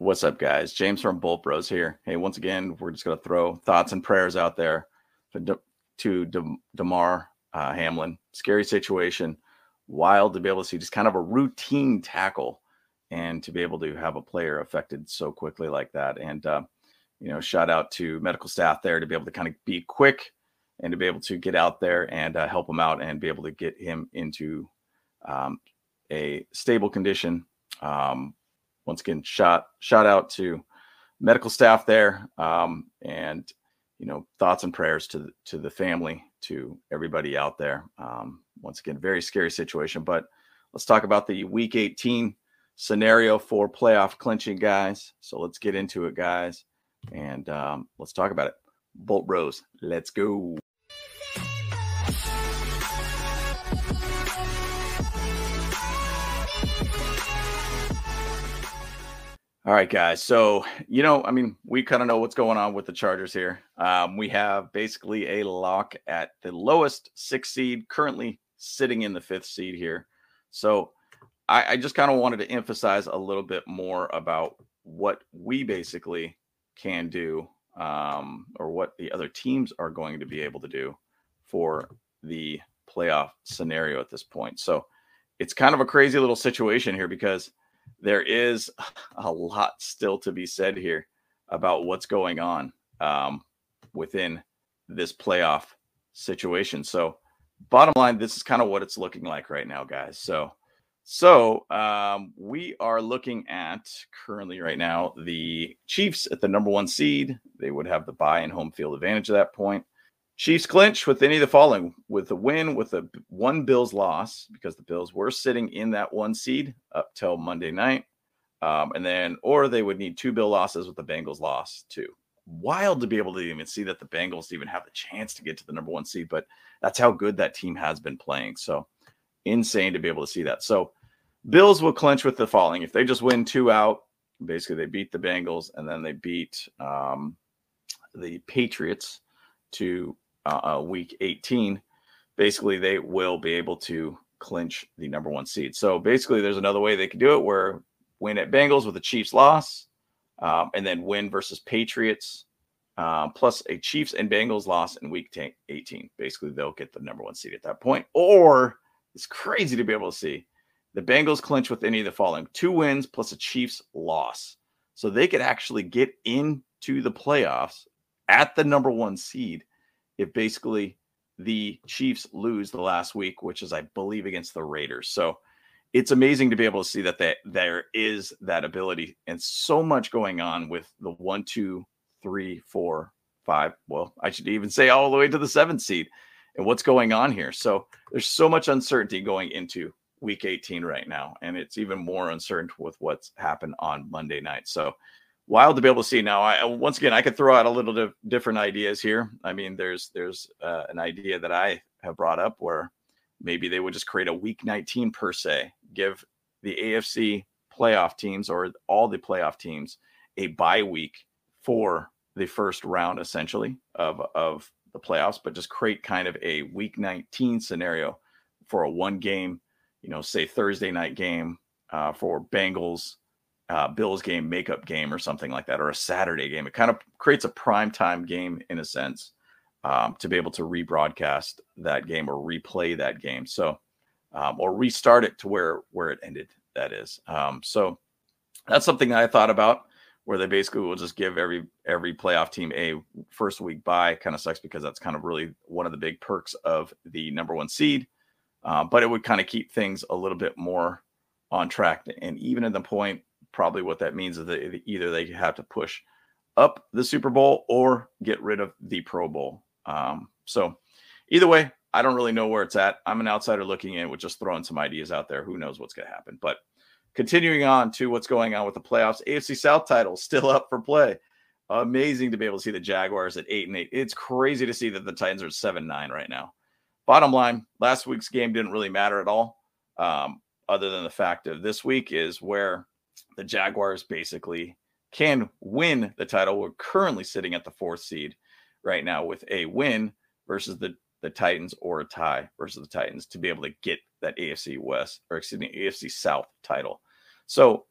What's up, guys? James from Bolt Bros here. Hey, once again, we're just going to throw thoughts and prayers out there to, to De- Damar uh, Hamlin. Scary situation. Wild to be able to see just kind of a routine tackle and to be able to have a player affected so quickly like that. And, uh, you know, shout out to medical staff there to be able to kind of be quick and to be able to get out there and uh, help him out and be able to get him into um, a stable condition. Um, once again, shout shout out to medical staff there, um, and you know thoughts and prayers to the, to the family, to everybody out there. Um, once again, very scary situation. But let's talk about the Week 18 scenario for playoff clinching, guys. So let's get into it, guys, and um, let's talk about it. Bolt Bros, let's go. All right, guys. So, you know, I mean, we kind of know what's going on with the Chargers here. Um, we have basically a lock at the lowest six seed, currently sitting in the fifth seed here. So, I, I just kind of wanted to emphasize a little bit more about what we basically can do um, or what the other teams are going to be able to do for the playoff scenario at this point. So, it's kind of a crazy little situation here because there is a lot still to be said here about what's going on um, within this playoff situation. So, bottom line, this is kind of what it's looking like right now, guys. So, so um, we are looking at currently right now the Chiefs at the number one seed. They would have the buy and home field advantage at that point. Chiefs clinch with any of the following with a win with a one Bills loss because the Bills were sitting in that one seed up till Monday night. Um, and then, or they would need two Bill losses with the Bengals loss too. Wild to be able to even see that the Bengals even have the chance to get to the number one seed, but that's how good that team has been playing. So insane to be able to see that. So Bills will clinch with the following. If they just win two out, basically they beat the Bengals and then they beat um, the Patriots to uh, uh, week 18, basically they will be able to clinch the number one seed. So basically, there's another way they could do it where win at Bengals with a Chiefs loss, um, and then win versus Patriots, uh, plus a Chiefs and Bengals loss in week 10, 18. Basically, they'll get the number one seed at that point. Or it's crazy to be able to see the Bengals clinch with any of the following two wins plus a Chiefs loss. So they could actually get into the playoffs at the number one seed if basically the Chiefs lose the last week, which is, I believe, against the Raiders. So it's amazing to be able to see that, that there is that ability and so much going on with the one, two, three, four, five. Well, I should even say all the way to the seventh seed and what's going on here. So there's so much uncertainty going into week 18 right now. And it's even more uncertain with what's happened on Monday night. So wild to be able to see. Now, I once again I could throw out a little di- different ideas here. I mean, there's there's uh, an idea that I have brought up where maybe they would just create a week 19 per se, give the AFC playoff teams or all the playoff teams a bye week for the first round essentially of of the playoffs, but just create kind of a week 19 scenario for a one game, you know, say Thursday night game uh, for Bengals uh, Bills game makeup game or something like that, or a Saturday game. It kind of creates a prime time game in a sense um, to be able to rebroadcast that game or replay that game. So, um, or restart it to where where it ended. That is. Um, so that's something that I thought about where they basically will just give every every playoff team a first week bye. Kind of sucks because that's kind of really one of the big perks of the number one seed. Uh, but it would kind of keep things a little bit more on track. And even at the point probably what that means is that either they have to push up the Super Bowl or get rid of the Pro Bowl. Um, so either way, I don't really know where it's at. I'm an outsider looking in with just throwing some ideas out there. Who knows what's going to happen? But continuing on to what's going on with the playoffs, AFC South title still up for play. Amazing to be able to see the Jaguars at eight and eight. It's crazy to see that the Titans are seven nine right now. Bottom line, last week's game didn't really matter at all, um, other than the fact of this week is where the Jaguars basically can win the title. We're currently sitting at the fourth seed right now with a win versus the the Titans or a tie versus the Titans to be able to get that AFC West or excuse me AFC South title. So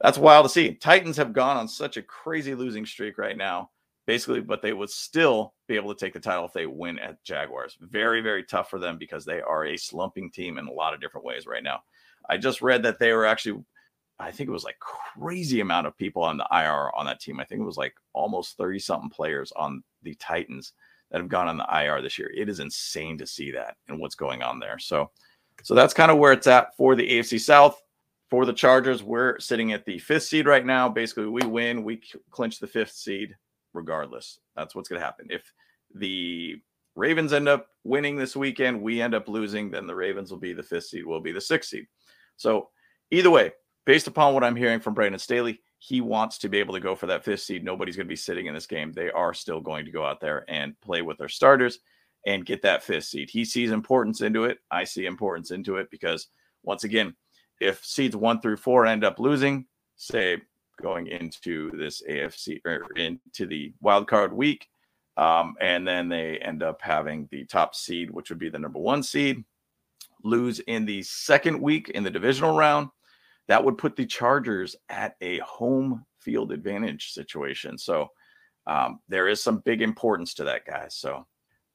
that's wild to see. Titans have gone on such a crazy losing streak right now, basically, but they would still be able to take the title if they win at Jaguars. Very, very tough for them because they are a slumping team in a lot of different ways right now. I just read that they were actually, I think it was like crazy amount of people on the IR on that team. I think it was like almost 30 something players on the Titans that have gone on the IR this year. It is insane to see that and what's going on there. So, so that's kind of where it's at for the AFC South for the Chargers, we're sitting at the fifth seed right now. Basically, we win, we clinch the fifth seed regardless. That's what's going to happen. If the Ravens end up winning this weekend, we end up losing, then the Ravens will be the fifth seed, will be the sixth seed. So, either way, based upon what I'm hearing from Brandon Staley, he wants to be able to go for that fifth seed. Nobody's going to be sitting in this game. They are still going to go out there and play with their starters and get that fifth seed. He sees importance into it. I see importance into it because, once again, if seeds one through four end up losing, say going into this AFC or into the wild card week, um, and then they end up having the top seed, which would be the number one seed, lose in the second week in the divisional round, that would put the Chargers at a home field advantage situation. So um, there is some big importance to that, guys. So,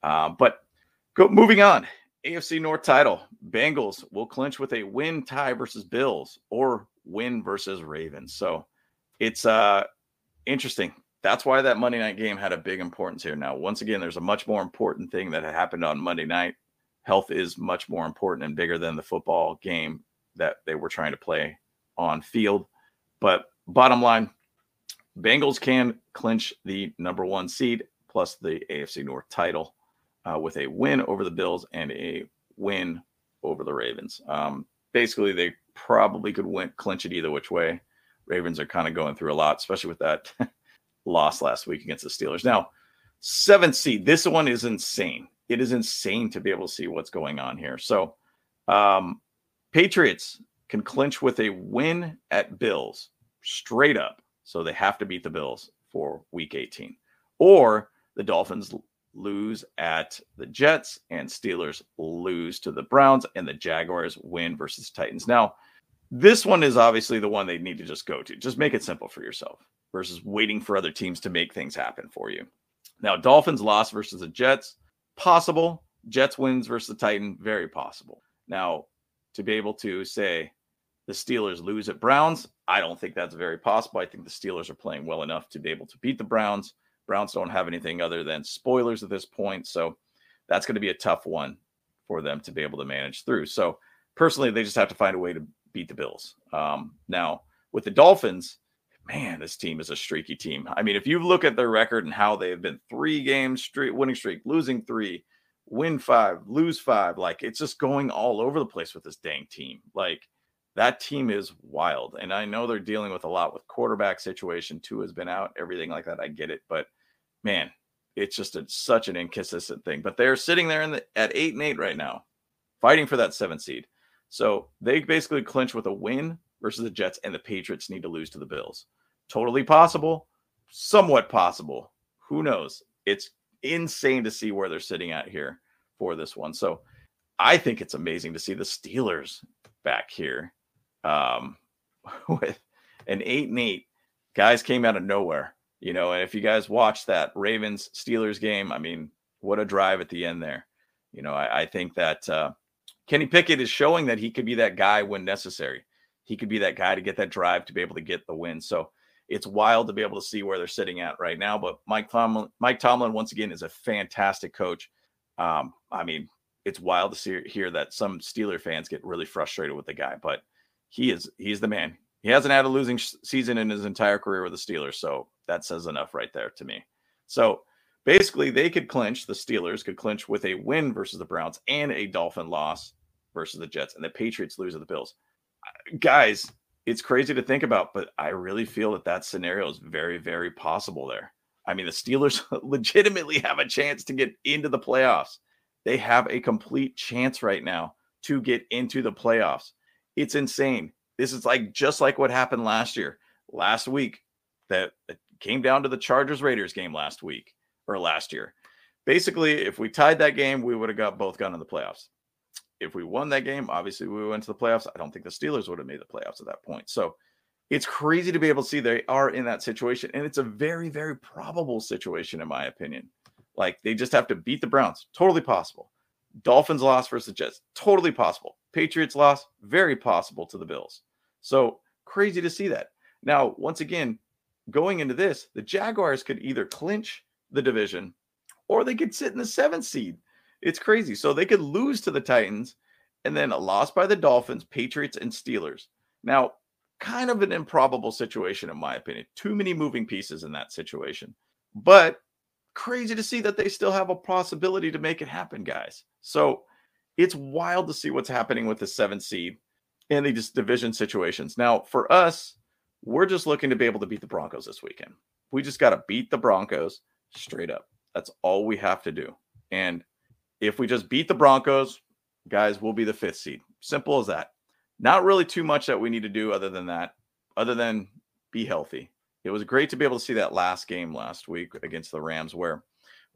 uh, but go moving on. AFC North title. Bengals will clinch with a win tie versus Bills or win versus Ravens. So it's uh interesting. That's why that Monday night game had a big importance here. Now, once again, there's a much more important thing that happened on Monday night. Health is much more important and bigger than the football game that they were trying to play on field. But bottom line, Bengals can clinch the number one seed plus the AFC North title uh, with a win over the Bills and a win over the Ravens. Um, basically, they probably could win, clinch it either which way. Ravens are kind of going through a lot, especially with that loss last week against the Steelers. Now, seventh seed. This one is insane. It is insane to be able to see what's going on here. So, um, Patriots can clinch with a win at Bills straight up. So they have to beat the Bills for week 18. Or the Dolphins lose at the Jets, and Steelers lose to the Browns, and the Jaguars win versus Titans. Now, this one is obviously the one they need to just go to. Just make it simple for yourself versus waiting for other teams to make things happen for you. Now, Dolphins loss versus the Jets, possible. Jets wins versus the Titan, very possible. Now, to be able to say the Steelers lose at Browns, I don't think that's very possible. I think the Steelers are playing well enough to be able to beat the Browns. Browns don't have anything other than spoilers at this point. So that's going to be a tough one for them to be able to manage through. So personally, they just have to find a way to beat the Bills. Um, now, with the Dolphins, man, this team is a streaky team. I mean, if you look at their record and how they've been three games straight winning streak, losing three, win five, lose five, like it's just going all over the place with this dang team. Like that team is wild. And I know they're dealing with a lot with quarterback situation. Tua has been out, everything like that. I get it. But man, it's just a, such an inconsistent thing. But they're sitting there in the, at eight and eight right now, fighting for that seven seed. So they basically clinch with a win versus the Jets, and the Patriots need to lose to the Bills. Totally possible, somewhat possible. Who knows? It's insane to see where they're sitting at here for this one. So I think it's amazing to see the Steelers back here um, with an eight and eight. Guys came out of nowhere, you know. And if you guys watched that Ravens Steelers game, I mean, what a drive at the end there. You know, I, I think that uh, Kenny Pickett is showing that he could be that guy when necessary. He could be that guy to get that drive to be able to get the win. So it's wild to be able to see where they're sitting at right now. But Mike Tomlin, Mike Tomlin, once again, is a fantastic coach. Um, I mean, it's wild to see hear that some Steeler fans get really frustrated with the guy, but he is he's the man. He hasn't had a losing season in his entire career with the Steelers, so that says enough right there to me. So basically, they could clinch. The Steelers could clinch with a win versus the Browns and a Dolphin loss versus the Jets, and the Patriots lose to the Bills. Guys, it's crazy to think about, but I really feel that that scenario is very, very possible there. I mean, the Steelers legitimately have a chance to get into the playoffs. They have a complete chance right now to get into the playoffs. It's insane. This is like just like what happened last year, last week, that came down to the Chargers Raiders game last week or last year. Basically, if we tied that game, we would have got both gone in the playoffs. If we won that game, obviously we went to the playoffs. I don't think the Steelers would have made the playoffs at that point. So it's crazy to be able to see they are in that situation. And it's a very, very probable situation, in my opinion. Like they just have to beat the Browns. Totally possible. Dolphins loss versus Jets. Totally possible. Patriots loss. Very possible to the Bills. So crazy to see that. Now, once again, going into this, the Jaguars could either clinch the division or they could sit in the seventh seed. It's crazy. So they could lose to the Titans and then a loss by the Dolphins, Patriots, and Steelers. Now, kind of an improbable situation, in my opinion. Too many moving pieces in that situation. But crazy to see that they still have a possibility to make it happen, guys. So it's wild to see what's happening with the seventh seed in these division situations. Now, for us, we're just looking to be able to beat the Broncos this weekend. We just got to beat the Broncos straight up. That's all we have to do. And if we just beat the Broncos, guys, we'll be the fifth seed. Simple as that. Not really too much that we need to do other than that, other than be healthy. It was great to be able to see that last game last week against the Rams where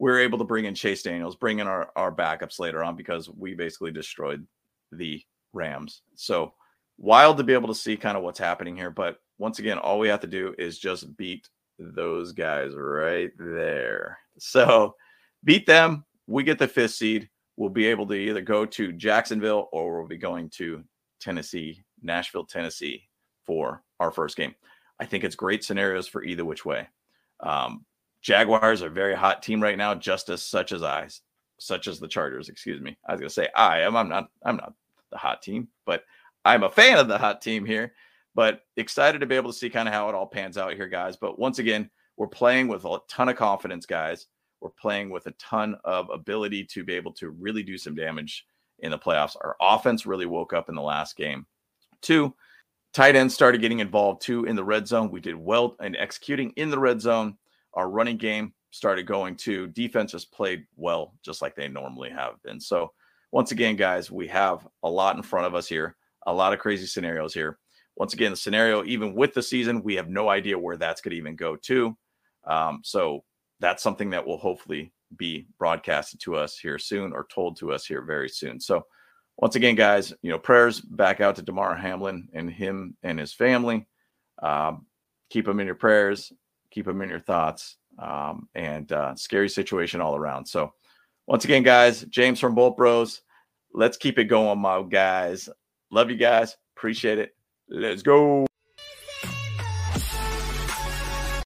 we were able to bring in Chase Daniels, bring in our, our backups later on because we basically destroyed the Rams. So wild to be able to see kind of what's happening here. But once again, all we have to do is just beat those guys right there. So beat them. We get the fifth seed. We'll be able to either go to Jacksonville or we'll be going to Tennessee, Nashville, Tennessee for our first game. I think it's great scenarios for either which way. Um, Jaguars are a very hot team right now, just as such as I, such as the Chargers. Excuse me. I was gonna say I am. I'm not. I'm not the hot team, but I'm a fan of the hot team here. But excited to be able to see kind of how it all pans out here, guys. But once again, we're playing with a ton of confidence, guys. We're playing with a ton of ability to be able to really do some damage in the playoffs. Our offense really woke up in the last game. Two, tight ends started getting involved too in the red zone. We did well in executing in the red zone. Our running game started going too. Defense just played well, just like they normally have been. So, once again, guys, we have a lot in front of us here, a lot of crazy scenarios here. Once again, the scenario, even with the season, we have no idea where that's going to even go to. Um, so, that's something that will hopefully be broadcasted to us here soon or told to us here very soon. So, once again, guys, you know, prayers back out to Damar Hamlin and him and his family. Um, keep them in your prayers, keep them in your thoughts, um, and uh, scary situation all around. So, once again, guys, James from Bolt Bros, let's keep it going, my guys. Love you guys. Appreciate it. Let's go.